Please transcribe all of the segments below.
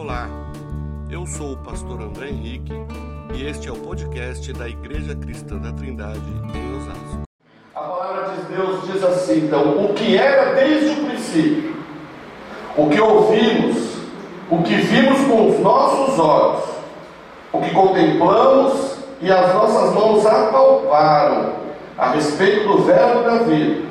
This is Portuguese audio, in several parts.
Olá, eu sou o pastor André Henrique e este é o podcast da Igreja Cristã da Trindade em Osasco. A palavra de Deus diz assim, então, o que era desde o princípio, o que ouvimos, o que vimos com os nossos olhos, o que contemplamos e as nossas mãos apalparam a respeito do verbo da vida.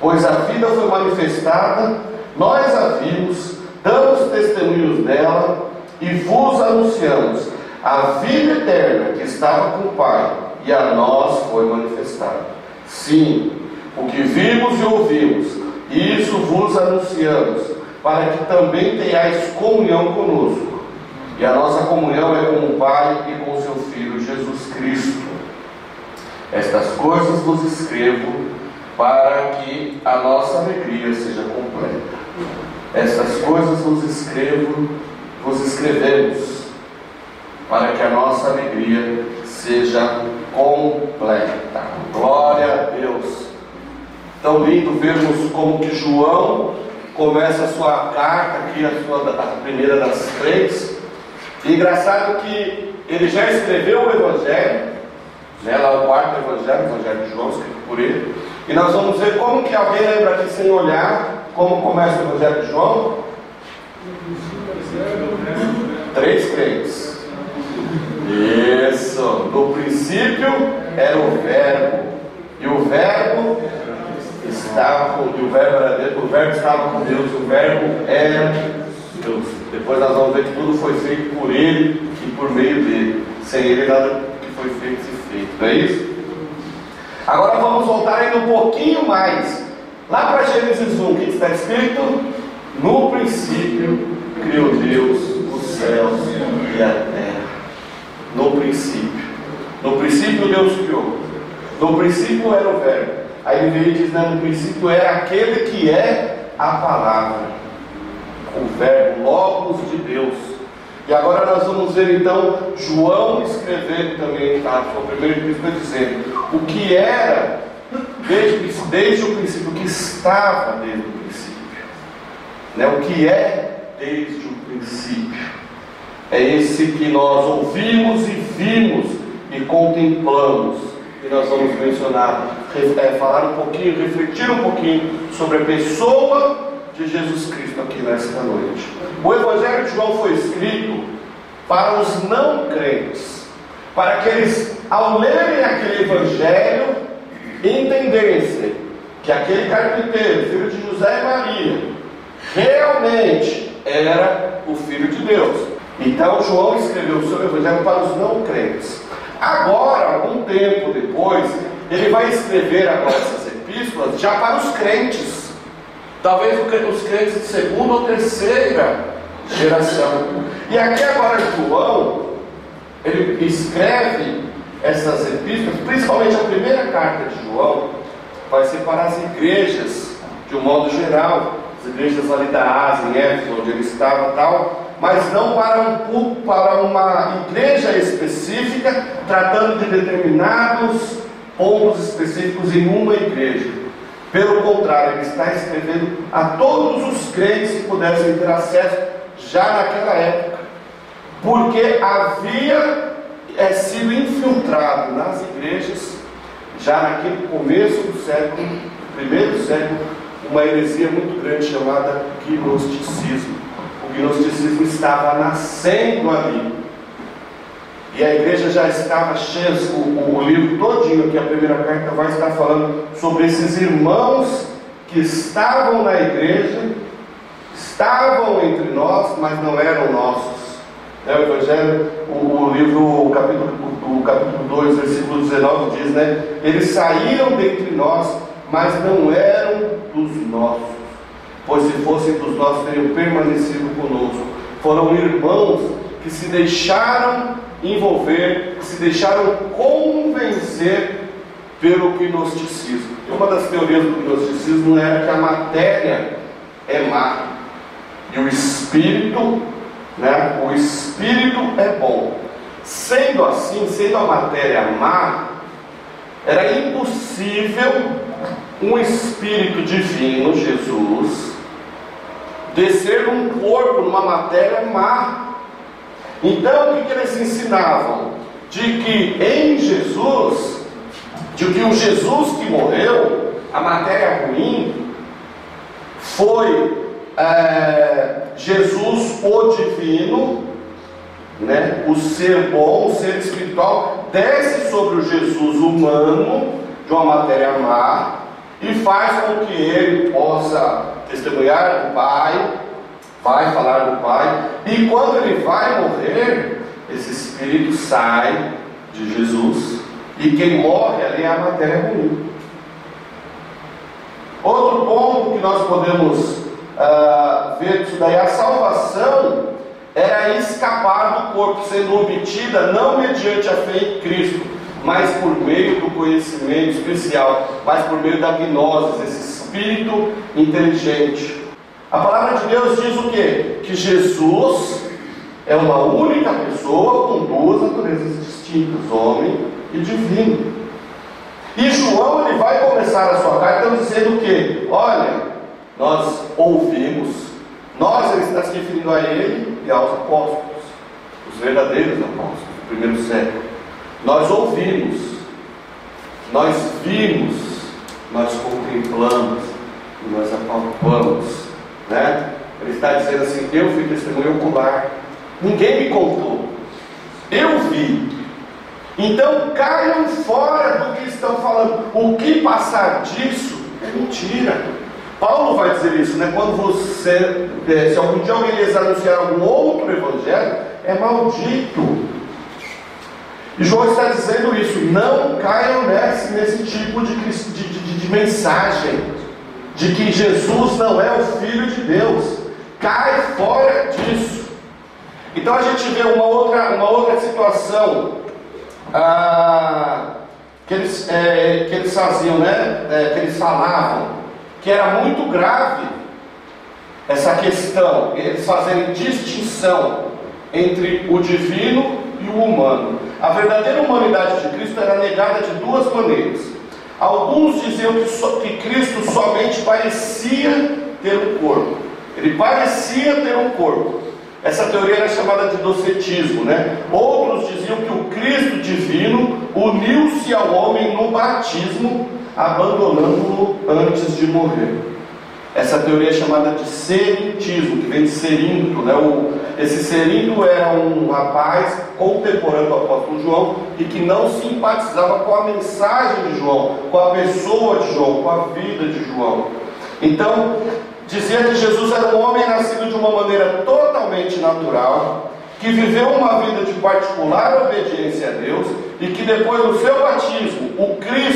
Pois a vida foi manifestada, nós a vimos, damos testemunhos dela e vos anunciamos a vida eterna que estava com o Pai e a nós foi manifestada. Sim, o que vimos e ouvimos, isso vos anunciamos, para que também tenhais comunhão conosco. E a nossa comunhão é com o Pai e com o seu Filho Jesus Cristo. Estas coisas vos escrevo para que a nossa alegria seja completa. Estas coisas vos escrevo, vos escrevemos, para que a nossa alegria seja completa. Glória a Deus. Tão lindo vermos como que João começa a sua carta aqui, a, sua, a primeira das três. E engraçado que ele já escreveu o Evangelho, né, lá o quarto Evangelho, o Evangelho de João, escrito por ele. E nós vamos ver como que alguém lembra aqui sem olhar como começa o Evangelho de João? Três crentes. Isso. No princípio era o verbo. E o verbo estava e o verbo era Deus, o verbo estava com Deus, o verbo era Deus. Depois nós vamos ver que tudo foi feito por ele e por meio dele. Sem ele nada que foi feito se feito. Não é isso? Agora vamos voltar ainda um pouquinho mais. Lá para Gênesis 1, o que está escrito? No princípio criou Deus os céus e a terra. No princípio. No princípio Deus criou. No princípio era o verbo. Aí ele diz, né, no princípio era aquele que é a palavra. O verbo, logos de Deus. E agora nós vamos ver então João escrever também, tá? O primeiro epístola dizendo o que era desde, desde o princípio, o que estava desde o princípio. Né? O que é desde o princípio. É esse que nós ouvimos e vimos e contemplamos. E nós vamos mencionar, é, falar um pouquinho, refletir um pouquinho sobre a pessoa de Jesus Cristo aqui nesta noite. O Evangelho de João foi escrito para os não crentes, para que eles, ao lerem aquele Evangelho, entendessem que aquele carpinteiro, filho de José e Maria, realmente era o Filho de Deus. Então João escreveu o seu Evangelho para os não crentes. Agora, algum tempo depois, ele vai escrever agora essas epístolas já para os crentes. Talvez os crentes de segunda ou terceira geração. E aqui agora João, ele escreve essas epístolas, principalmente a primeira carta de João, vai ser para as igrejas, de um modo geral, as igrejas ali da Ásia, em Éfeso, onde ele estava tal, mas não para, um, para uma igreja específica, tratando de determinados pontos específicos em uma igreja. Pelo contrário, ele está escrevendo a todos os crentes que pudessem ter acesso já naquela época, porque havia é, sido infiltrado nas igrejas, já naquele começo do século, primeiro século, uma heresia muito grande chamada gnosticismo. O gnosticismo estava nascendo ali. E a igreja já estava cheia, o, o livro todinho aqui, a primeira carta vai estar falando sobre esses irmãos que estavam na igreja, estavam entre nós, mas não eram nossos. É, o Evangelho, o, o livro, o capítulo, o capítulo 2, versículo 19 diz, né? Eles saíram dentre nós, mas não eram dos nossos, pois se fossem dos nossos, teriam permanecido conosco. Foram irmãos que se deixaram envolver, que se deixaram convencer pelo gnosticismo. E uma das teorias do gnosticismo era que a matéria é má e o espírito né? O espírito é bom. Sendo assim, sendo a matéria má, era impossível um espírito divino, Jesus, descer num corpo, numa matéria má. Então, o que, eles ensinavam? De que em Jesus, de que o Jesus que morreu, a matéria ruim, foi é, Jesus o divino, né? o ser bom, o ser espiritual, desce sobre o Jesus humano, de uma matéria má, e faz com que ele possa testemunhar do Pai, vai falar do Pai, e quando ele vai morrer, esse espírito sai de Jesus, e quem morre ali é a matéria ruim. Outro ponto que nós podemos uh, ver disso daí, a salvação era escapar do corpo, sendo obtida não mediante a fé em Cristo, mas por meio do conhecimento especial, mas por meio da gnose, esse espírito inteligente. A palavra de Deus diz o quê? Que Jesus é uma única pessoa com duas naturezas distintas, homem e divino. E João ele vai começar a sua carta dizendo que, olha, nós ouvimos, nós ele está se referindo a ele e aos apóstolos, os verdadeiros apóstolos do primeiro século. Nós ouvimos, nós vimos, nós contemplamos, nós apalpamos, né? Ele está dizendo assim: eu fui testemunho ocular, ninguém me contou, eu vi. Então caiam fora do que estão falando. O que passar disso é mentira. Paulo vai dizer isso, né? Quando você, eh, se algum dia alguém lhes anunciar algum outro evangelho, é maldito. E João está dizendo isso, não caiam nesse, nesse tipo de, de, de, de mensagem, de que Jesus não é o Filho de Deus. Cai fora disso. Então a gente vê uma outra, uma outra situação ah, que, eles, é, que eles faziam, né? É, que eles falavam, que era muito grave essa questão, eles fazerem distinção entre o divino e o humano. A verdadeira humanidade de Cristo era negada de duas maneiras. Alguns diziam que, so, que Cristo somente parecia ter um corpo. Ele parecia ter um corpo. Essa teoria era chamada de docetismo, né? Outros diziam que o Cristo divino uniu-se ao homem no batismo, abandonando-o antes de morrer. Essa teoria é chamada de serintismo, que vem de serinto. Né? O, esse serinto era um rapaz contemporâneo do apóstolo João e que não simpatizava com a mensagem de João, com a pessoa de João, com a vida de João. Então, dizia que Jesus era um homem nascido de uma maneira totalmente natural, que viveu uma vida de particular obediência a Deus e que depois do seu batismo, o Cristo,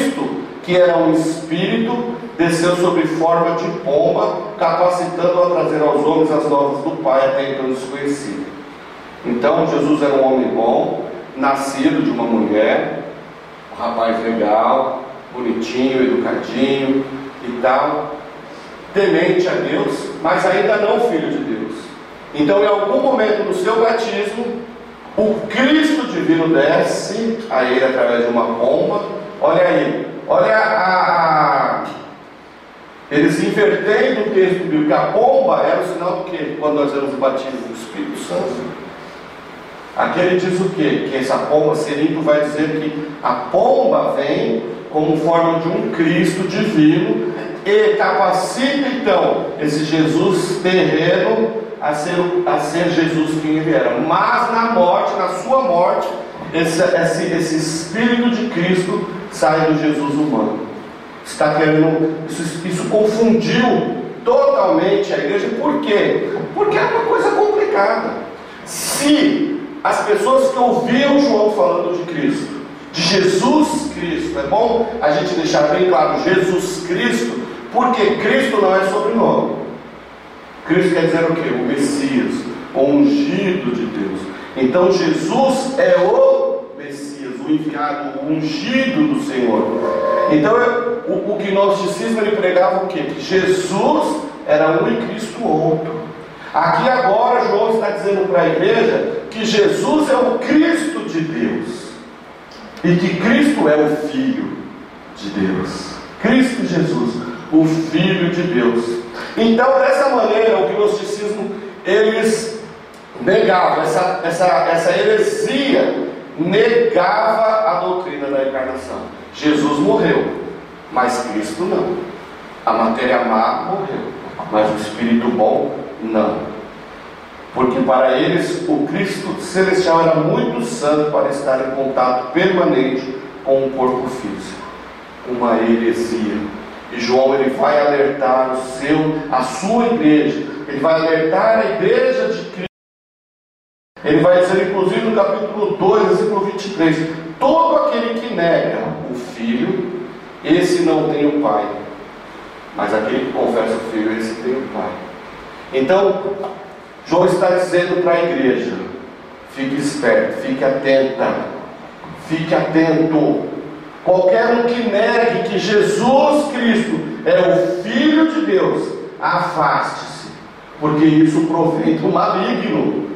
que era um espírito, desceu sob forma de pomba, capacitando a trazer aos homens as novas do Pai até então desconhecido. Então Jesus era um homem bom, nascido de uma mulher, um rapaz legal, bonitinho, educadinho e tal, temente a Deus, mas ainda não filho de Deus. Então, em algum momento no seu batismo, o Cristo divino desce a ele através de uma pomba. Olha aí, Olha a, eles invertendo o texto bíblico. A pomba era o sinal do que? Quando nós o batismo do Espírito Santo. Aqui ele diz o que? Que essa pomba, Serinto vai dizer que a pomba vem como forma de um Cristo divino e capacita então esse Jesus terreno a ser, a ser Jesus quem ele era. Mas na morte, na sua morte, esse, esse, esse Espírito de Cristo sai do Jesus humano. Está querendo. Isso, isso confundiu totalmente a igreja. Por quê? Porque é uma coisa complicada. Se as pessoas que ouviam João falando de Cristo, de Jesus Cristo, é bom a gente deixar bem claro Jesus Cristo, porque Cristo não é sobrenome. Cristo quer dizer o que? O Messias, o ungido de Deus. Então Jesus é o o enviado, o ungido do Senhor. Então, o, o gnosticismo ele pregava o quê? Que Jesus era um e Cristo outro. Aqui agora João está dizendo para a igreja que Jesus é o Cristo de Deus e que Cristo é o Filho de Deus. Cristo Jesus, o Filho de Deus. Então, dessa maneira, o gnosticismo, eles negavam, essa, essa, essa heresia negava a doutrina da encarnação. Jesus morreu, mas Cristo não. A matéria má morreu, mas o Espírito bom não porque para eles o Cristo celestial era muito santo para estar em contato permanente com o corpo físico. Uma heresia. E João ele vai alertar o seu, a sua igreja, ele vai alertar a igreja de Cristo. Ele vai dizer, inclusive, no capítulo 2, versículo 23: Todo aquele que nega o filho, esse não tem o pai. Mas aquele que confessa o filho, esse tem o pai. Então, João está dizendo para a igreja: fique esperto, fique atenta, fique atento. Qualquer um que negue que Jesus Cristo é o Filho de Deus, afaste-se, porque isso provém do maligno.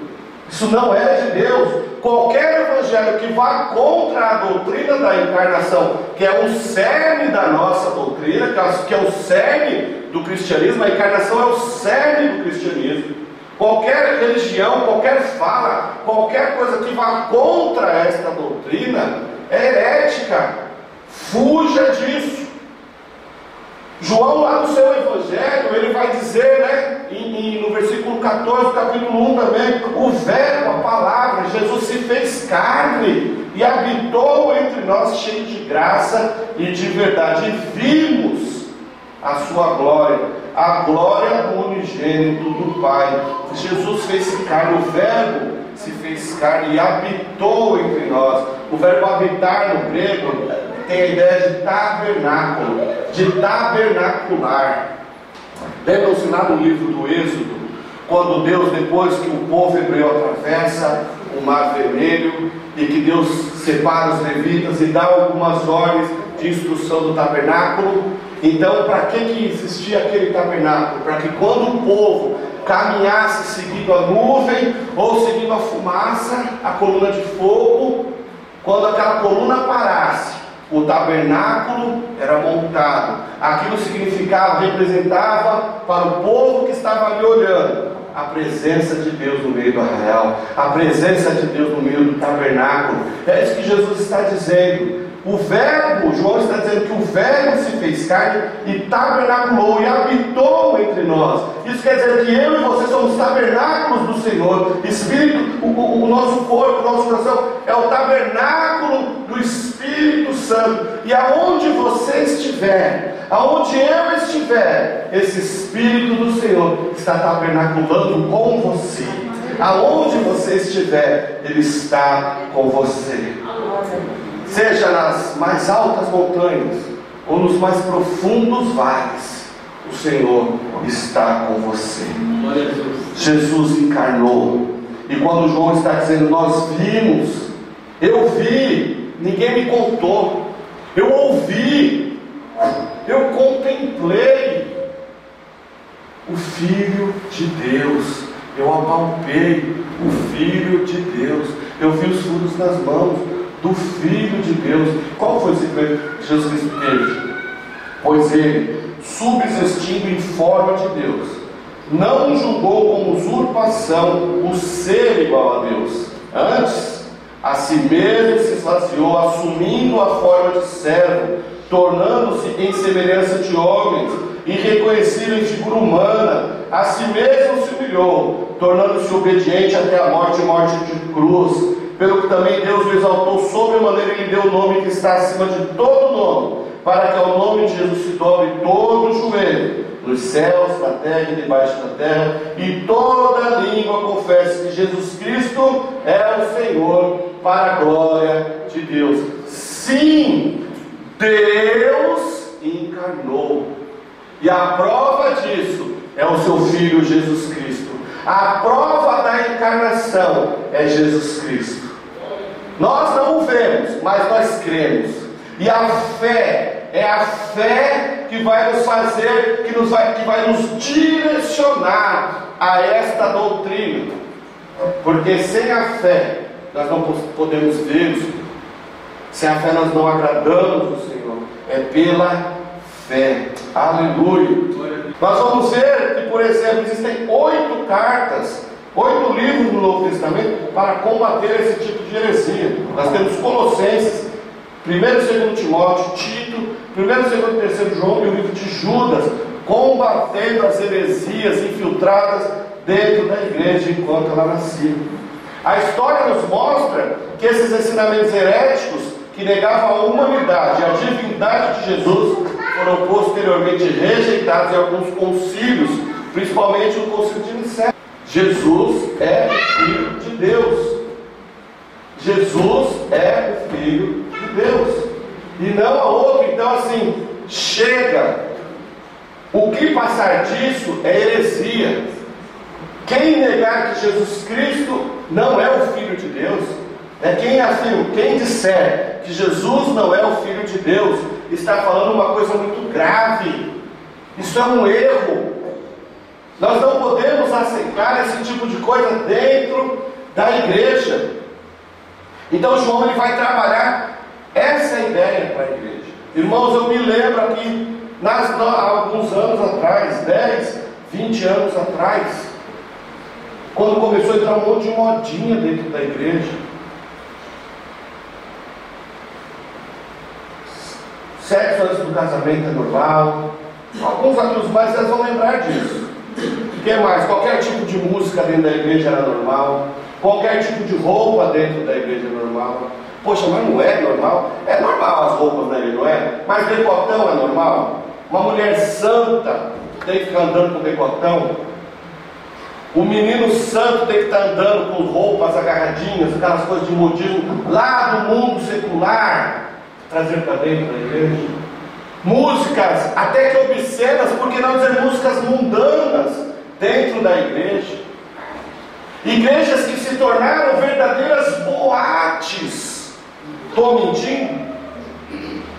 Isso não é de Deus. Qualquer evangelho que vá contra a doutrina da encarnação, que é o cerne da nossa doutrina, que é o cerne do cristianismo, a encarnação é o cerne do cristianismo. Qualquer religião, qualquer fala, qualquer coisa que vá contra esta doutrina é herética. Fuja disso. João, lá no seu Evangelho, ele vai dizer, né, em, em, no versículo 14, capítulo 1 também, o Verbo, a palavra, Jesus se fez carne e habitou entre nós, cheio de graça e de verdade. E vimos a sua glória a glória do unigênito do Pai. Jesus fez carne, o Verbo se fez carne e habitou entre nós. O verbo habitar no grego tem a ideia de tabernáculo, de tabernacular. Lembram-se lá no livro do Êxodo, quando Deus, depois que o povo hebreu atravessa o mar vermelho e que Deus separa os levitas e dá algumas ordens de instrução do tabernáculo, então, para que, que existia aquele tabernáculo? Para que quando o povo caminhasse seguindo a nuvem ou seguindo a fumaça, a coluna de fogo, quando aquela coluna parasse, o tabernáculo era montado. Aquilo significava, representava para o povo que estava ali olhando a presença de Deus no meio do arraial, a presença de Deus no meio do tabernáculo. É isso que Jesus está dizendo. O Verbo, João está dizendo que o Verbo se fez carne e tabernaculou e habitou entre nós. Isso quer dizer que eu e você somos tabernáculos do Senhor. Espírito, o, o nosso corpo, o nosso coração é o tabernáculo do Espírito Santo. E aonde você estiver, aonde eu estiver, esse Espírito do Senhor está tabernaculando com você. Aonde você estiver, Ele está com você seja nas mais altas montanhas ou nos mais profundos vales, o Senhor está com você. Jesus encarnou. E quando João está dizendo, nós vimos, eu vi, ninguém me contou, eu ouvi, eu contemplei o Filho de Deus, eu apalpei o Filho de Deus, eu vi os furos nas mãos, do Filho de Deus. Qual foi segredo que Jesus Cristo teve? Pois ele, subsistindo em forma de Deus, não julgou como usurpação o ser igual a Deus. Antes, a si mesmo se esvaziou, assumindo a forma de servo, tornando-se em semelhança de homens, e reconhecido em figura humana, a si mesmo se humilhou, tornando-se obediente até a morte e morte de cruz pelo que também Deus o exaltou sobremaneira e lhe deu o nome que está acima de todo nome, para que ao nome de Jesus se dobre todo o joelho, nos céus, na terra e debaixo da terra, e toda língua confesse que Jesus Cristo é o Senhor, para a glória de Deus. Sim, Deus encarnou. E a prova disso é o seu Filho Jesus Cristo. A prova da encarnação é Jesus Cristo. Nós não o vemos, mas nós cremos. E a fé é a fé que vai nos fazer, que, nos vai, que vai nos direcionar a esta doutrina. Porque sem a fé nós não podemos ver o Senhor. Sem a fé nós não agradamos o Senhor. É pela fé. Aleluia. Nós vamos ver que, por exemplo, existem oito cartas, oito livros no Novo Testamento para combater esse tipo de heresia. Nós temos Colossenses, 1 e 2 Timóteo, Tito, 1 e 2 e 3 João e o livro de Judas, combatendo as heresias infiltradas dentro da igreja enquanto ela nascia. A história nos mostra que esses ensinamentos heréticos que negavam a humanidade e a divindade de Jesus foram posteriormente rejeitados em alguns concílios, principalmente o concílio de Nicéia. Jesus é o Filho de Deus. Jesus é o Filho de Deus. E não a outro. Então, assim, chega. O que passar disso é heresia. Quem negar que Jesus Cristo não é o Filho de Deus, é quem afirma, quem disser que Jesus não é o Filho de Deus, está falando uma coisa muito grave. Isso é um erro. Nós não podemos aceitar esse tipo de coisa dentro da igreja. Então João ele vai trabalhar essa ideia para a igreja. Irmãos, eu me lembro aqui, nas, há alguns anos atrás, 10, 20 anos atrás, quando começou a entrar um monte de modinha dentro da igreja. Sexo antes do casamento é normal. Alguns amigos mais vão lembrar disso. O que mais? Qualquer tipo de música dentro da igreja era normal. Qualquer tipo de roupa dentro da igreja é normal. Poxa, mas não é normal? É normal as roupas da igreja, não é? Mas decotão é normal? Uma mulher santa tem que ficar andando com decotão? O menino santo tem que estar andando com roupas agarradinhas, aquelas coisas de modismo, lá do mundo secular, trazer para dentro da igreja. Músicas, até que obscenas, porque não dizer músicas mundanas dentro da igreja. Igrejas que se tornaram verdadeiras boates. Estou mentindo?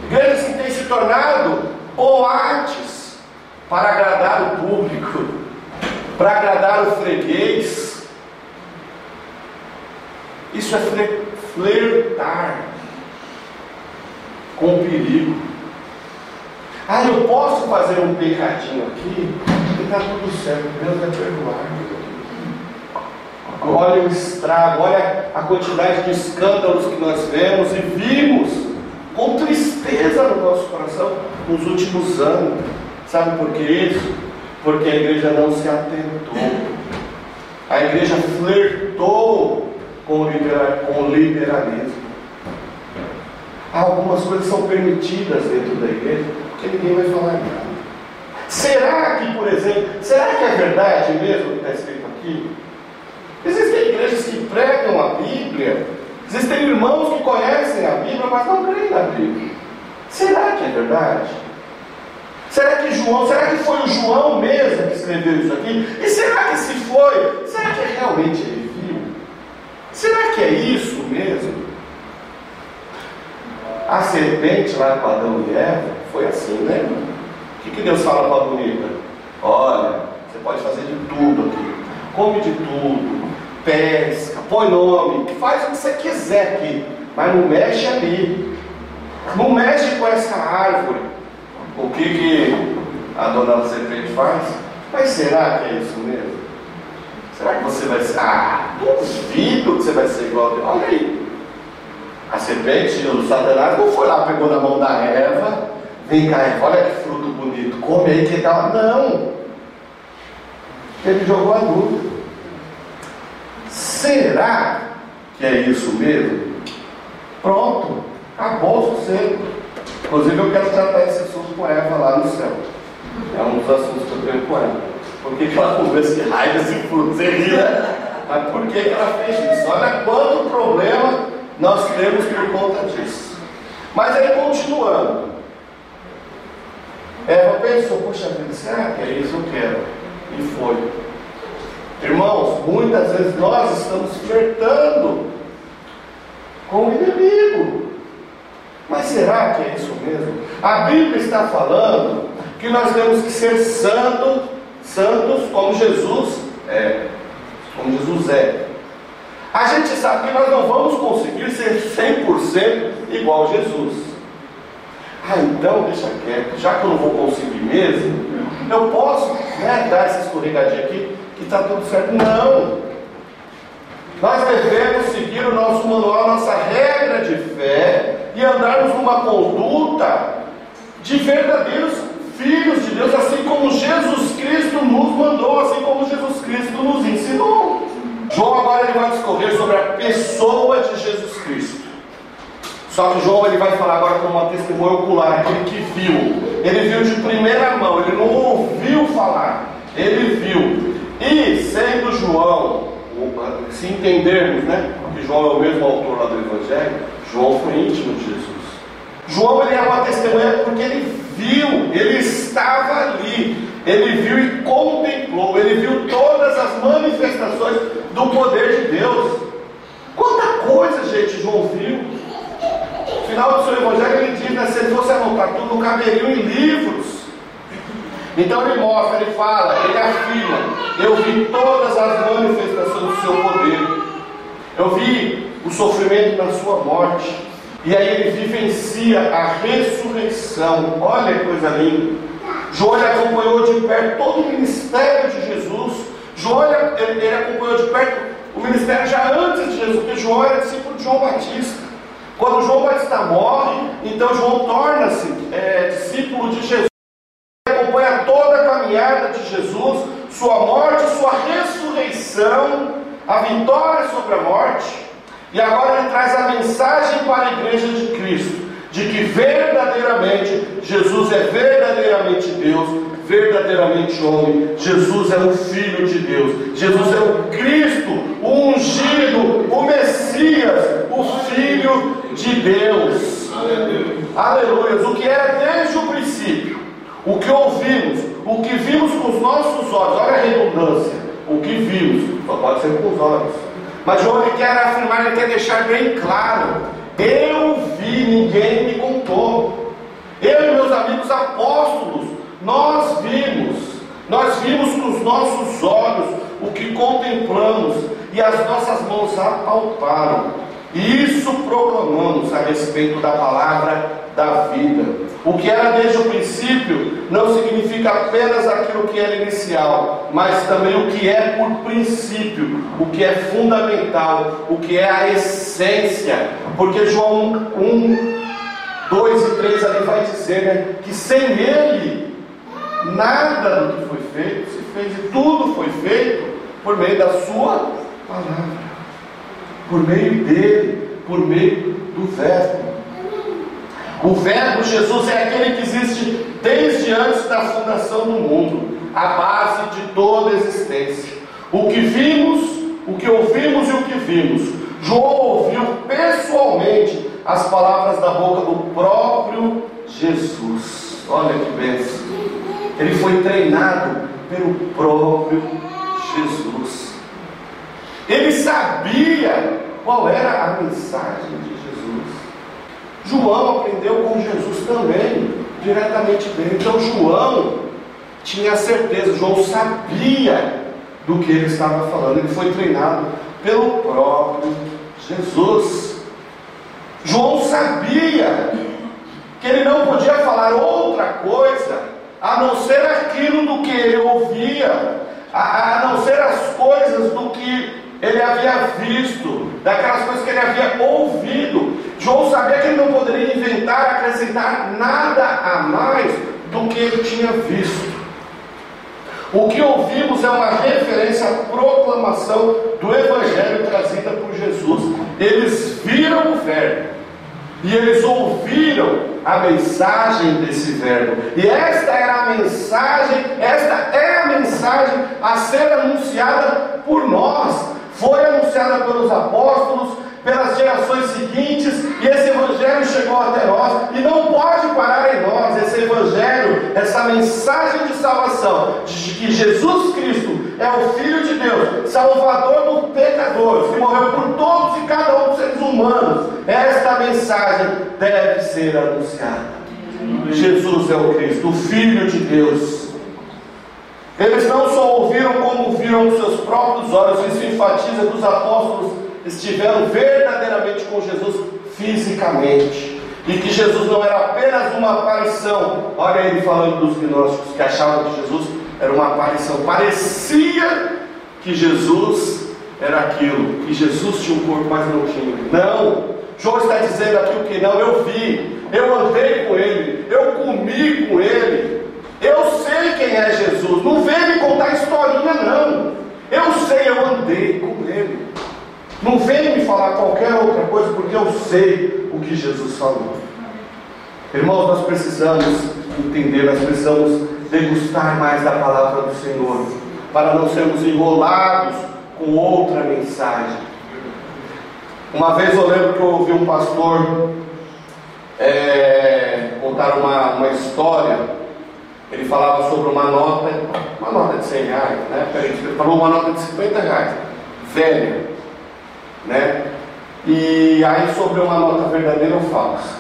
Igrejas que têm se tornado boates para agradar o público para agradar o freguês. Isso é flertar com o perigo. Ah, eu posso fazer um pecadinho aqui, e está tudo certo, Deus vai perdoar. Olha o estrago, olha a quantidade de escândalos que nós vemos e vimos com tristeza no nosso coração nos últimos anos. Sabe por que isso? porque a igreja não se atentou. A igreja flertou com o, liberalismo. Algumas coisas são permitidas dentro da igreja, porque ninguém vai falar nada. Será que, por exemplo, será que é verdade mesmo o que está escrito aqui? Existem igrejas que pregam a Bíblia, existem irmãos que conhecem a Bíblia, mas não creem na Bíblia. Será que é verdade? Será que João, será que foi o João mesmo que escreveu isso aqui? E será que se foi, será que realmente ele viu? Será que é isso mesmo? A serpente lá com Adão e Eva foi assim, né? O que, que Deus fala para a bonita? Olha, você pode fazer de tudo aqui. Come de tudo, pesca, põe nome, faz o que você quiser aqui, mas não mexe ali. Não mexe com essa árvore o que, que a dona serpente faz? Mas será que é isso mesmo? Será que você vai ser. Ah, duvido que você vai ser igual a Deus. Olha aí. A serpente, o Satanás, não foi lá, pegou na mão da Eva. Vem cá, Eva, olha que fruto bonito. Come aí que tal. Não. Ele jogou a dúvida. Será que é isso mesmo? Pronto. Acabou o sossego. Inclusive eu quero tratar esse assunto com Eva lá no céu. É um dos assuntos que eu tenho com ela. Por que, ela comeu esse raio desse fruto? Você ri, né? Mas por que ela fez isso? Olha quanto problema nós temos por conta disso. Mas aí continuando. Eva pensou, puxa vida, será que é isso que eu quero? E foi. Irmãos, muitas vezes nós estamos flertando com o inimigo. Mas será que é isso mesmo? A Bíblia está falando que nós temos que ser santo, santos como Jesus é. Como Jesus é. A gente sabe que nós não vamos conseguir ser 100% igual a Jesus. Ah, então deixa quieto, já que eu não vou conseguir mesmo, eu posso né, dar essa escorregadinha aqui, que está tudo certo. Não! Nós devemos seguir o nosso manual, nossa regra de fé e andarmos numa conduta de verdadeiros filhos de Deus, assim como Jesus Cristo nos mandou, assim como Jesus Cristo nos ensinou. João agora ele vai discorrer sobre a pessoa de Jesus Cristo. Só que João ele vai falar agora com uma testemunha ocular, aquele que viu. Ele viu de primeira mão, ele não ouviu falar, ele viu. E sendo João, se entendermos, né, que João é o mesmo autor lá do Evangelho, João foi íntimo de Jesus. João ele é uma testemunha porque ele viu, ele estava ali, ele viu e contemplou, ele viu todas as manifestações do poder de Deus. Quanta coisa, gente, João viu. No final do seu evangelho ele diz, né, se ele fosse anotar tudo, não caberiam em livros. Então ele mostra, ele fala, ele afirma: Eu vi todas as manifestações do seu poder, eu vi o sofrimento da sua morte, e aí ele vivencia a ressurreição. Olha que coisa linda. João acompanhou de perto todo o ministério de Jesus. João ele, ele acompanhou de perto o ministério já antes de Jesus, porque João era discípulo de João Batista. Quando João Batista morre, então João torna-se é, discípulo de Jesus. Ele acompanha toda a caminhada de Jesus, sua morte, sua ressurreição, a vitória sobre a morte. E agora ele traz a mensagem para a igreja de Cristo, de que verdadeiramente Jesus é verdadeiramente Deus, verdadeiramente homem. Jesus é o Filho de Deus. Jesus é o Cristo, o ungido, o Messias, o Filho de Deus. Aleluia. O que era desde o princípio, o que ouvimos, o que vimos com os nossos olhos. Olha a redundância. O que vimos, só pode ser com os olhos mas João ele quer afirmar, ele quer deixar bem claro: eu vi, ninguém me contou. Eu e meus amigos apóstolos, nós vimos, nós vimos com os nossos olhos o que contemplamos e as nossas mãos apalparam. E isso proclamamos a respeito da palavra da vida. O que era desde o princípio não significa apenas aquilo que era inicial, mas também o que é por princípio, o que é fundamental, o que é a essência. Porque João 1, 2 e 3 ali vai dizer né, que sem ele nada do que foi feito se fez, e tudo foi feito por meio da sua palavra por meio dele, por meio do Verbo. O Verbo Jesus é aquele que existe desde antes da fundação do mundo, a base de toda a existência. O que vimos, o que ouvimos e o que vimos. João ouviu pessoalmente as palavras da boca do próprio Jesus. Olha que bênção. Ele foi treinado pelo próprio Jesus. Ele sabia qual era a mensagem de Jesus. João aprendeu com Jesus também, diretamente dele. Então João tinha certeza, João sabia do que ele estava falando. Ele foi treinado pelo próprio Jesus. João sabia que ele não podia falar outra coisa a não ser aquilo do que ele ouvia, a, a não ser as coisas do que ele havia visto, daquelas coisas que ele havia ouvido. João sabia que ele não poderia inventar, acrescentar nada a mais do que ele tinha visto. O que ouvimos é uma referência à proclamação do Evangelho trazida por Jesus. Eles viram o Verbo e eles ouviram a mensagem desse Verbo. E esta era a mensagem, esta é a mensagem a ser anunciada por nós foi anunciada pelos apóstolos, pelas gerações seguintes, e esse evangelho chegou até nós e não pode parar em nós. Esse evangelho, essa mensagem de salvação, de que Jesus Cristo é o Filho de Deus, Salvador dos pecadores, que morreu por todos e cada um dos seres humanos. Esta mensagem deve ser anunciada. Jesus é o Cristo, o Filho de Deus eles não só ouviram como viram com seus próprios olhos, isso enfatiza que os apóstolos estiveram verdadeiramente com Jesus fisicamente. E que Jesus não era apenas uma aparição. Olha ele falando dos gnósticos que achavam que Jesus era uma aparição. Parecia que Jesus era aquilo, que Jesus tinha um corpo, mas não tinha. Não! João está dizendo aqui o que não, eu vi, eu andei com ele, eu comi com ele, eu sei quem é Jesus. Não vem me contar historinha, não. Eu sei, eu andei com ele. Não vem me falar qualquer outra coisa, porque eu sei o que Jesus falou. Irmãos, nós precisamos entender, nós precisamos degustar mais da palavra do Senhor, para não sermos enrolados com outra mensagem. Uma vez eu lembro que eu ouvi um pastor é, contar uma, uma história. Ele falava sobre uma nota, uma nota de 100 reais, né? Ele falou uma nota de 50 reais, velha, né? E aí sobre uma nota verdadeira ou falsa.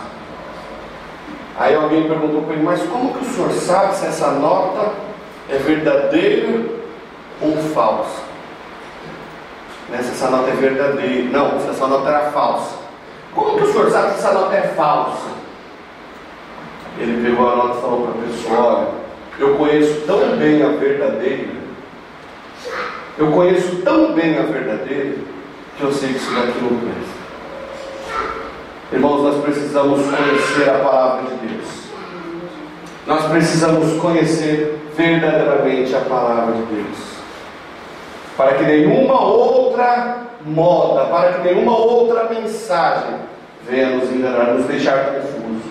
Aí alguém perguntou para ele, mas como que o senhor sabe se essa nota é verdadeira ou falsa? Né, se essa nota é verdadeira. Não, se essa nota era falsa. Como que o senhor sabe se essa nota é falsa? Ele pegou a nota e falou para a pessoa, olha, eu conheço tão bem a verdadeira, eu conheço tão bem a verdadeira, que eu sei que isso daqui não presta. Irmãos, nós precisamos conhecer a palavra de Deus. Nós precisamos conhecer verdadeiramente a palavra de Deus. Para que nenhuma outra moda, para que nenhuma outra mensagem venha nos enganar, nos deixar confusos.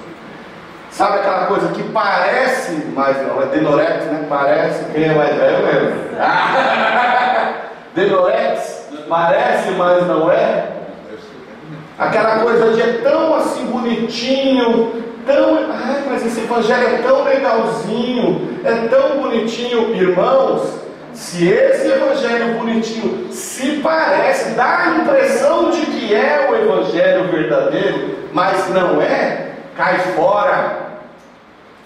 Sabe aquela coisa que parece, mas não é Denorex, né? Parece, quem é mais velho mesmo? Denorex, parece, mas não é? Aquela coisa de é tão assim bonitinho, tão. Ai, mas esse evangelho é tão legalzinho, é tão bonitinho. Irmãos, se esse evangelho bonitinho se parece, dá a impressão de que é o evangelho verdadeiro, mas não é, cai fora.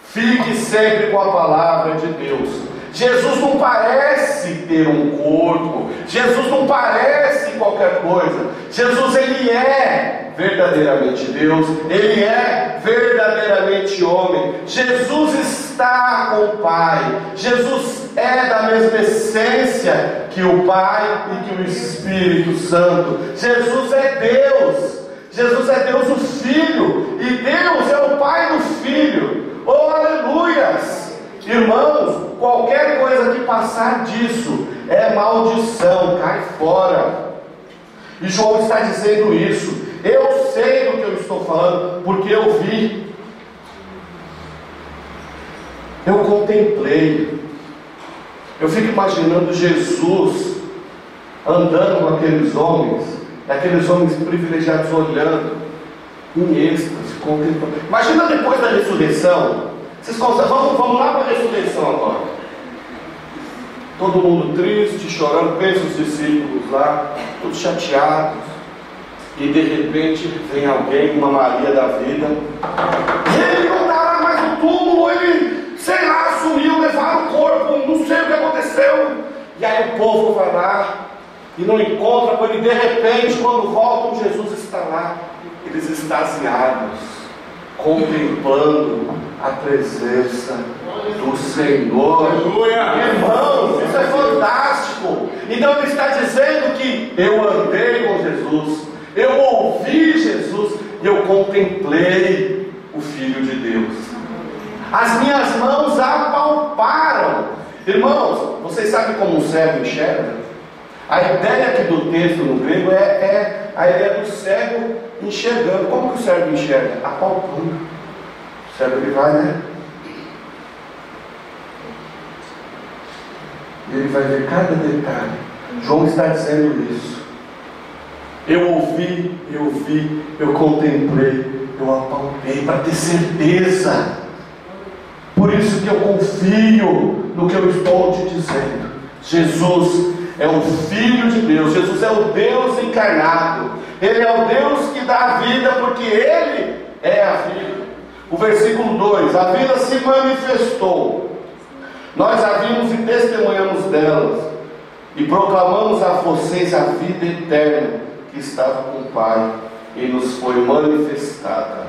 Fique sempre com a palavra de Deus. Jesus não parece ter um corpo, Jesus não parece qualquer coisa. Jesus ele é verdadeiramente Deus, ele é verdadeiramente homem. Jesus está com o Pai. Jesus é da mesma essência que o Pai e que o Espírito Santo. Jesus é Deus. Jesus é Deus o Filho e Deus é o Pai do Filho. Oh, aleluias! Irmãos, qualquer coisa que passar disso é maldição, cai fora. E João está dizendo isso. Eu sei do que eu estou falando, porque eu vi. Eu contemplei. Eu fico imaginando Jesus andando com aqueles homens, aqueles homens privilegiados olhando, em êxtase, contemplando. Imagina depois da ressurreição, vocês conseguem, vamos, vamos lá para a ressurreição agora. Todo mundo triste, chorando, pensa os discípulos lá, todos chateados. E de repente vem alguém, uma Maria da vida. Ele não está mais no túmulo, ele, sei lá, sumiu, levaram o corpo, não sei o que aconteceu. E aí o povo vai lá e não encontra com ele. De repente, quando voltam, Jesus está lá. Eles extasiados contemplando a presença do Senhor. Aleluia. Irmãos, isso é fantástico. Então ele está dizendo que eu andei com Jesus, eu ouvi Jesus e eu contemplei o Filho de Deus. As minhas mãos apalparam. Irmãos, vocês sabem como um cego enxerga? A ideia aqui do texto no grego é, é a ideia do cego enxergando. Como que o cego enxerga? Apalpando. O cego ele vai, né? Ele vai ver cada detalhe. João está dizendo isso. Eu ouvi, eu vi, eu contemplei, eu apalpei para ter certeza. Por isso que eu confio no que eu estou te dizendo. Jesus é o Filho de Deus, Jesus é o Deus encarnado, Ele é o Deus que dá vida, porque Ele é a vida. O versículo 2: A vida se manifestou, nós a vimos e testemunhamos delas, e proclamamos a vocês a vida eterna que estava com o Pai e nos foi manifestada.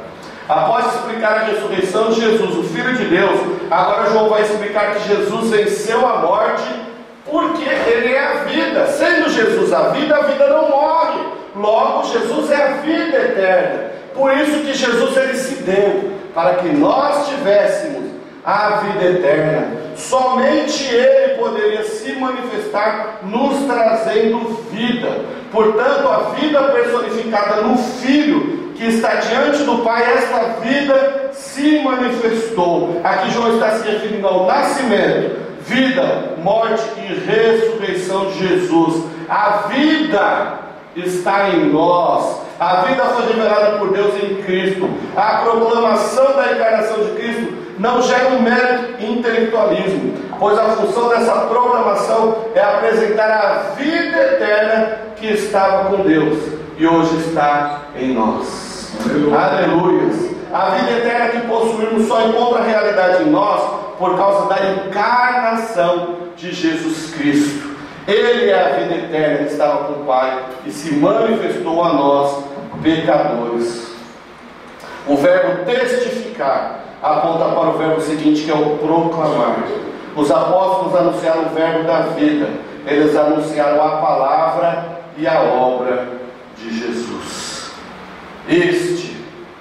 Após explicar a ressurreição de Jesus, o Filho de Deus, agora João vai explicar que Jesus venceu a morte porque ele é a vida. Sendo Jesus a vida, a vida não morre. Logo, Jesus é a vida eterna. Por isso que Jesus ele se deu para que nós tivéssemos a vida eterna. Somente Ele poderia se manifestar, nos trazendo vida. Portanto, a vida personificada no Filho que está diante do Pai, esta vida se manifestou. Aqui João está se referindo ao nascimento, vida, morte e ressurreição de Jesus. A vida está em nós. A vida foi revelada por Deus em Cristo. A proclamação da encarnação de Cristo não gera um mero intelectualismo, pois a função dessa proclamação é apresentar a vida eterna que estava com Deus e hoje está em nós. Aleluia. A vida eterna que possuímos só encontra realidade em nós por causa da encarnação de Jesus Cristo. Ele é a vida eterna que estava com o Pai e se manifestou a nós, pecadores. O verbo testificar aponta para o verbo seguinte, que é o proclamar. Os apóstolos anunciaram o verbo da vida, eles anunciaram a palavra e a obra de Jesus. Este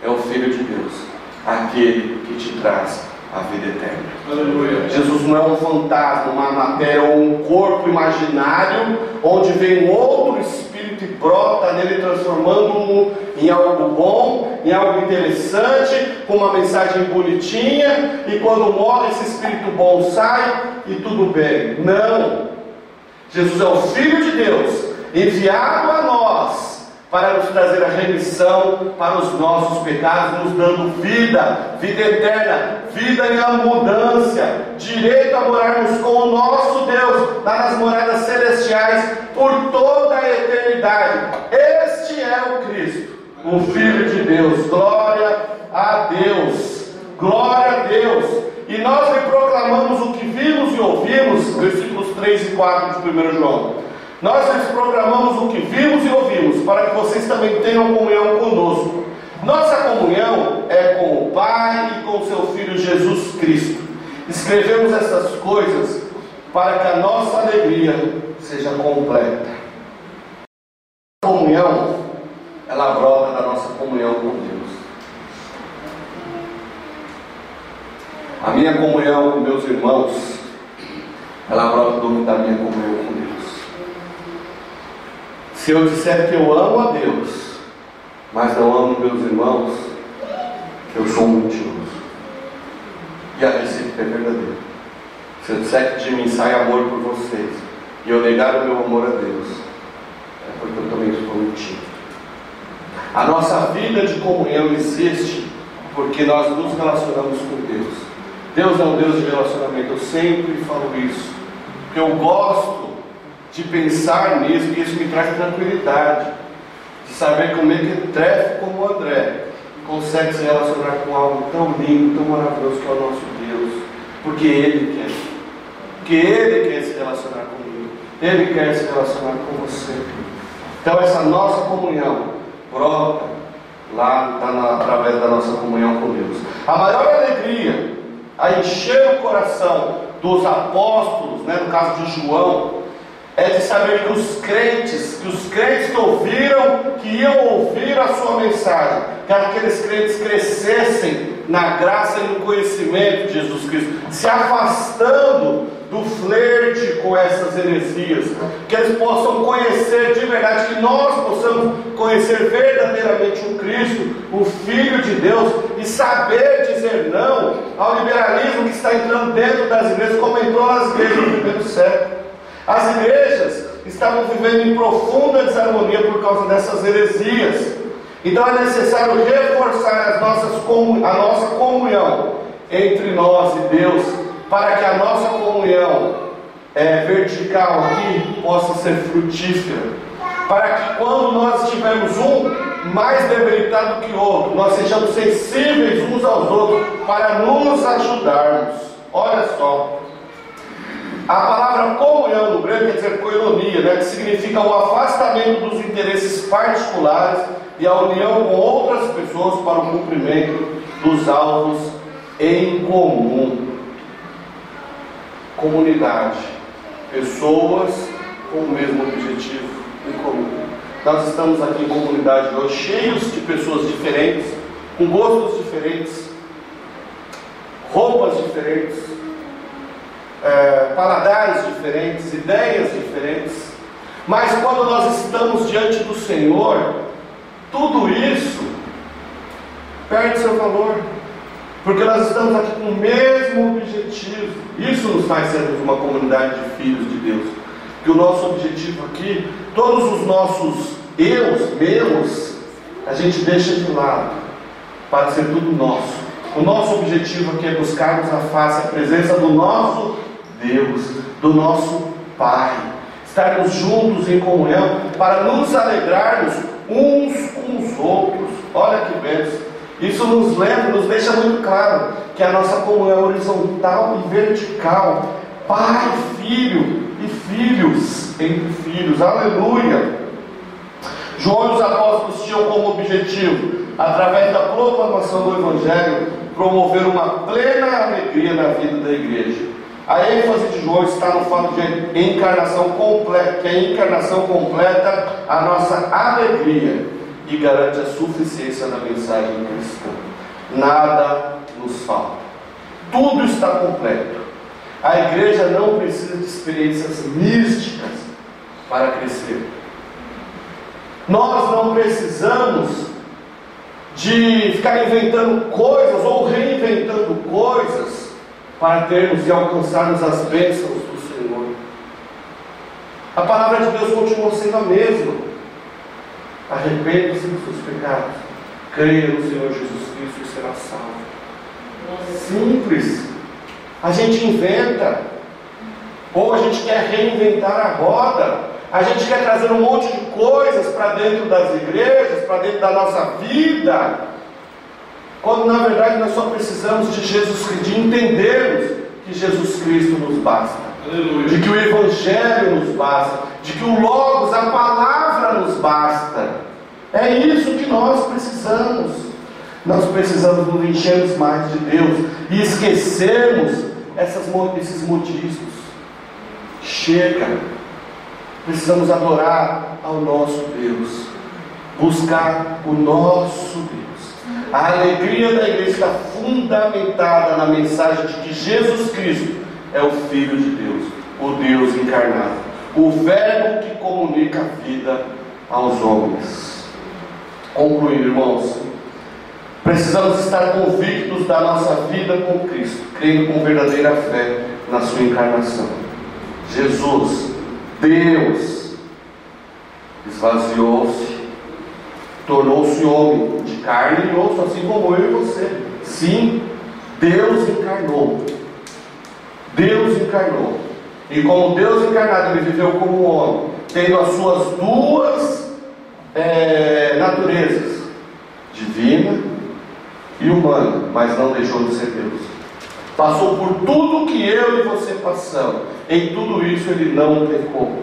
é o Filho de Deus, aquele que te traz a vida eterna. Aleluia. Jesus não é um fantasma, uma matéria ou um corpo imaginário onde vem outro espírito e brota nele, transformando-o em algo bom, em algo interessante, com uma mensagem bonitinha, e quando morre esse espírito bom sai e tudo bem. Não. Jesus é o Filho de Deus, enviado a nós para nos trazer a remissão para os nossos pecados, nos dando vida, vida eterna, vida em abundância, direito a morarmos com o nosso Deus, nas moradas celestiais, por toda a eternidade. Este é o Cristo, o Filho de Deus. Glória a Deus, glória a Deus. E nós lhe proclamamos o que vimos e ouvimos, versículos 3 e 4 de 1 João nós lhes programamos o que vimos e ouvimos, para que vocês também tenham comunhão conosco. Nossa comunhão é com o Pai e com seu Filho Jesus Cristo. Escrevemos essas coisas para que a nossa alegria seja completa. A comunhão, ela brota da nossa comunhão com Deus. A minha comunhão com meus irmãos, ela brota da minha comunhão com Deus. Se eu disser que eu amo a Deus, mas não amo meus irmãos, eu sou um mentiroso. E a recíproca é verdadeira. Se eu disser que de mim sai amor por vocês, e eu negar o meu amor a Deus, é porque eu também estou mentindo. A nossa vida de comunhão existe porque nós nos relacionamos com Deus. Deus é um Deus de relacionamento. Eu sempre falo isso. Porque eu gosto de pensar nisso, e isso me traz tranquilidade, de saber como é que trefe como o André consegue se relacionar com algo tão lindo, tão maravilhoso que é o nosso Deus, porque Ele quer, porque Ele quer se relacionar comigo, Ele quer se relacionar com você. Então essa nossa comunhão brota lá tá através da nossa comunhão com Deus. A maior alegria a encher o coração dos apóstolos, né, no caso de João, é de saber que os crentes, que os crentes que ouviram, que iam ouvir a sua mensagem, que aqueles crentes crescessem na graça e no conhecimento de Jesus Cristo, se afastando do flerte com essas heresias, que eles possam conhecer de verdade, que nós possamos conhecer verdadeiramente o Cristo, o Filho de Deus, e saber dizer não ao liberalismo que está entrando dentro das igrejas, como entrou nas igrejas no primeiro século. As igrejas estavam vivendo em profunda desarmonia por causa dessas heresias. Então é necessário reforçar as nossas, a nossa comunhão entre nós e Deus, para que a nossa comunhão é, vertical aqui possa ser frutífera. Para que quando nós tivermos um mais debilitado que o outro, nós sejamos sensíveis uns aos outros para nos ajudarmos. Olha só, A palavra comunhão no grego quer dizer coinonia, né, que significa o afastamento dos interesses particulares e a união com outras pessoas para o cumprimento dos alvos em comum. Comunidade, pessoas com o mesmo objetivo em comum. Nós estamos aqui em comunidade hoje cheios de pessoas diferentes, com gostos diferentes, roupas diferentes, é, paladares diferentes, ideias diferentes. Mas quando nós estamos diante do Senhor, tudo isso perde seu valor. Porque nós estamos aqui com o mesmo objetivo. Isso nos faz sermos uma comunidade de filhos de Deus. Que o nosso objetivo aqui, todos os nossos eus, meus, a gente deixa de lado para ser tudo nosso. O nosso objetivo aqui é buscarmos a face, a presença do nosso Deus, do nosso Pai. Estarmos juntos em comunhão para nos alegrarmos uns com os outros. Olha que bênção. Isso nos lembra, nos deixa muito claro que a nossa comunhão é horizontal e vertical. Pai, filho e filhos entre filhos. Aleluia. João e os apóstolos tinham como objetivo, através da proclamação do Evangelho, promover uma plena alegria na vida da igreja. A ênfase de João está no fato de encarnação completa, que a encarnação completa a nossa alegria e garante a suficiência da mensagem cristã. Nada nos falta. Tudo está completo. A igreja não precisa de experiências místicas para crescer. Nós não precisamos de ficar inventando coisas ou reinventando coisas para termos e alcançarmos as bênçãos do Senhor. A palavra de Deus continua sendo a mesma. Arrependa-se dos seus pecados, creia no Senhor Jesus Cristo e será salvo. Simples. A gente inventa, ou a gente quer reinventar a roda, a gente quer trazer um monte de coisas para dentro das igrejas, para dentro da nossa vida, quando na verdade nós só precisamos de Jesus Cristo, de entendermos que Jesus Cristo nos basta, Aleluia. de que o Evangelho nos basta, de que o Logos, a palavra nos basta. É isso que nós precisamos. Nós precisamos nos enchermos mais de Deus e esquecermos essas, esses modismos. Chega. Precisamos adorar ao nosso Deus, buscar o nosso Deus. A alegria da igreja está fundamentada na mensagem de que Jesus Cristo é o Filho de Deus, o Deus encarnado, o Verbo que comunica a vida aos homens. Concluindo, irmãos, precisamos estar convictos da nossa vida com Cristo, crendo com verdadeira fé na Sua encarnação. Jesus Deus esvaziou-se, tornou-se homem de carne e osso, assim como eu e você. Sim, Deus encarnou. Deus encarnou. E como Deus encarnado, ele viveu como homem, tendo as suas duas é, naturezas, divina e humana, mas não deixou de ser Deus passou por tudo que eu e você passamos. Em tudo isso ele não pecou.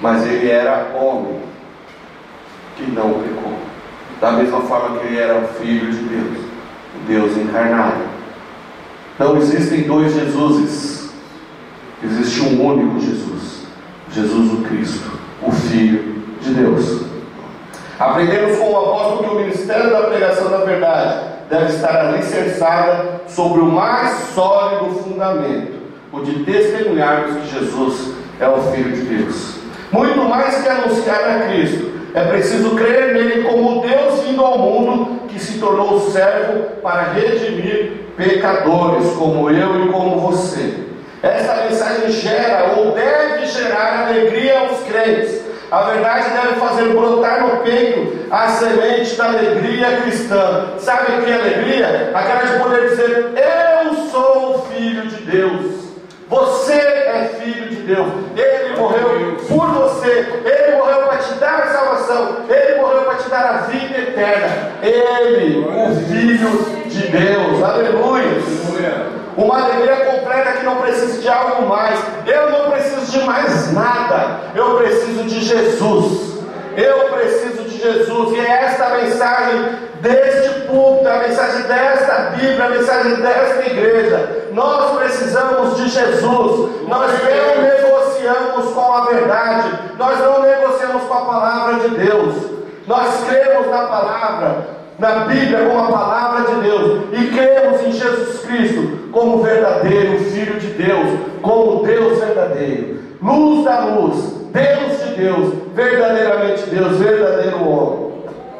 Mas ele era homem que não pecou. Da mesma forma que ele era o filho de Deus, Deus encarnado. Não existem dois Jesuses. Existe um único Jesus, Jesus o Cristo, o Filho de Deus. Aprendemos com o apóstolo que o ministério da pregação da verdade deve estar alicerçada sobre o mais sólido fundamento, o de testemunharmos que Jesus é o Filho de Deus. Muito mais que anunciar a Cristo, é preciso crer nele como Deus vindo ao mundo, que se tornou servo para redimir pecadores como eu e como você. Essa mensagem gera ou deve gerar alegria aos crentes a verdade deve fazer brotar no peito a semente da alegria cristã. Sabe o que alegria? Aquela de poder dizer: Eu sou filho de Deus. Você é filho de Deus. Ele morreu por você. Ele morreu para te dar salvação. Ele morreu para te dar a vida eterna. Ele, o Filho de Deus. Aleluia. Uma alegria completa que não precisa de algo mais. Eu não preciso de mais nada. Eu preciso de Jesus. Eu preciso de Jesus. E é esta a mensagem deste púlpito, a mensagem desta Bíblia, a mensagem desta igreja. Nós precisamos de Jesus. Nós não negociamos com a verdade. Nós não negociamos com a palavra de Deus. Nós cremos na palavra na Bíblia como a palavra de Deus e cremos em Jesus Cristo como verdadeiro Filho de Deus, como Deus verdadeiro, luz da luz, Deus de Deus, verdadeiramente Deus, verdadeiro homem,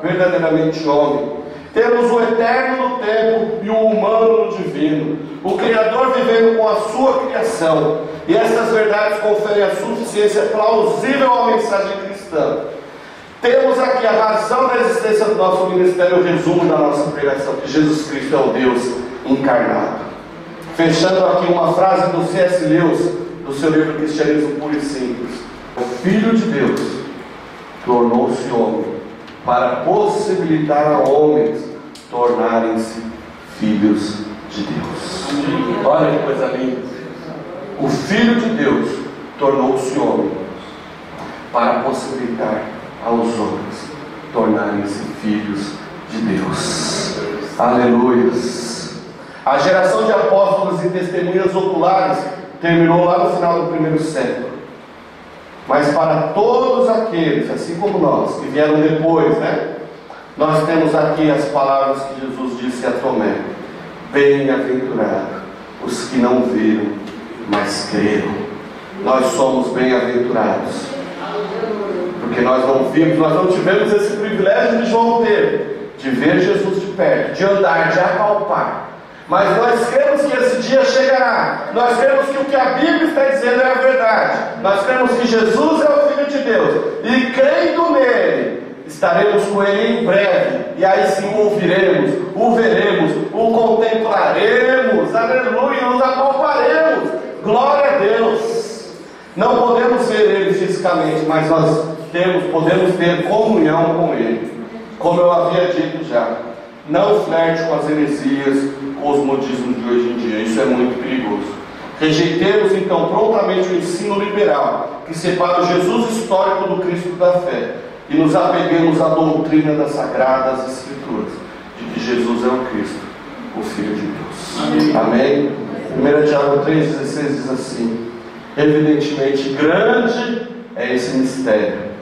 verdadeiramente homem. Temos o eterno no tempo e o humano no divino, o Criador vivendo com a sua criação, e essas verdades conferem a suficiência plausível à mensagem cristã. Temos aqui a razão da existência do nosso ministério, o resumo da nossa pregação, que Jesus Cristo é o Deus encarnado. Fechando aqui uma frase do C.S. Lewis, do seu livro Cristianismo Puro e Simples. O Filho de Deus tornou-se homem para possibilitar a homens tornarem-se filhos de Deus. Olha que coisa linda. O Filho de Deus tornou-se homem para possibilitar aos homens tornarem-se filhos de Deus. Aleluias. A geração de apóstolos e testemunhas oculares terminou lá no final do primeiro século. Mas para todos aqueles, assim como nós, que vieram depois, né? Nós temos aqui as palavras que Jesus disse a Tomé: Bem-aventurado os que não viram, mas creram. Nós somos bem-aventurados porque nós não vimos, nós não tivemos esse privilégio de João ter, de ver Jesus de perto, de andar, de apalpar. Mas nós cremos que esse dia chegará. Nós cremos que o que a Bíblia está dizendo é a verdade. Nós cremos que Jesus é o Filho de Deus. E crendo nele, estaremos com ele em breve. E aí sim o ouviremos, o veremos, o contemplaremos. Aleluia, nos apalparemos. Glória a Deus. Não podemos ver ele fisicamente, mas nós temos, podemos ter comunhão com Ele. Como eu havia dito já, não flerte com as heresias, com os modismos de hoje em dia, isso é muito perigoso. Rejeitemos então prontamente o ensino liberal, que separa o Jesus histórico do Cristo da fé, e nos apeguemos à doutrina das Sagradas Escrituras, de que Jesus é o Cristo, o Filho de Deus. Amém? Amém? 1 Tiago 3,16 diz assim: Evidentemente, grande é esse mistério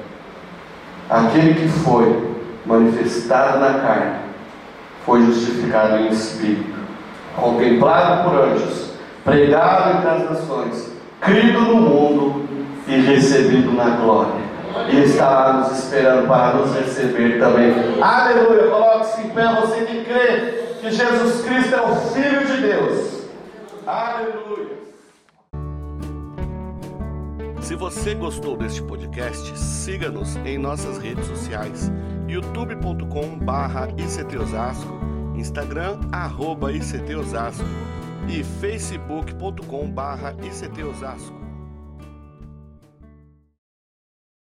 aquele que foi manifestado na carne, foi justificado em espírito, contemplado por anjos, pregado entre as nações, crido no mundo e recebido na glória. E está nos esperando para nos receber também. Aleluia! Coloque-se em pé, você que crê que Jesus Cristo é o Filho de Deus. Aleluia! Se você gostou deste podcast, siga-nos em nossas redes sociais, youtube.com/ictosasco, Instagram arroba @ictosasco e facebook.com/ictosasco.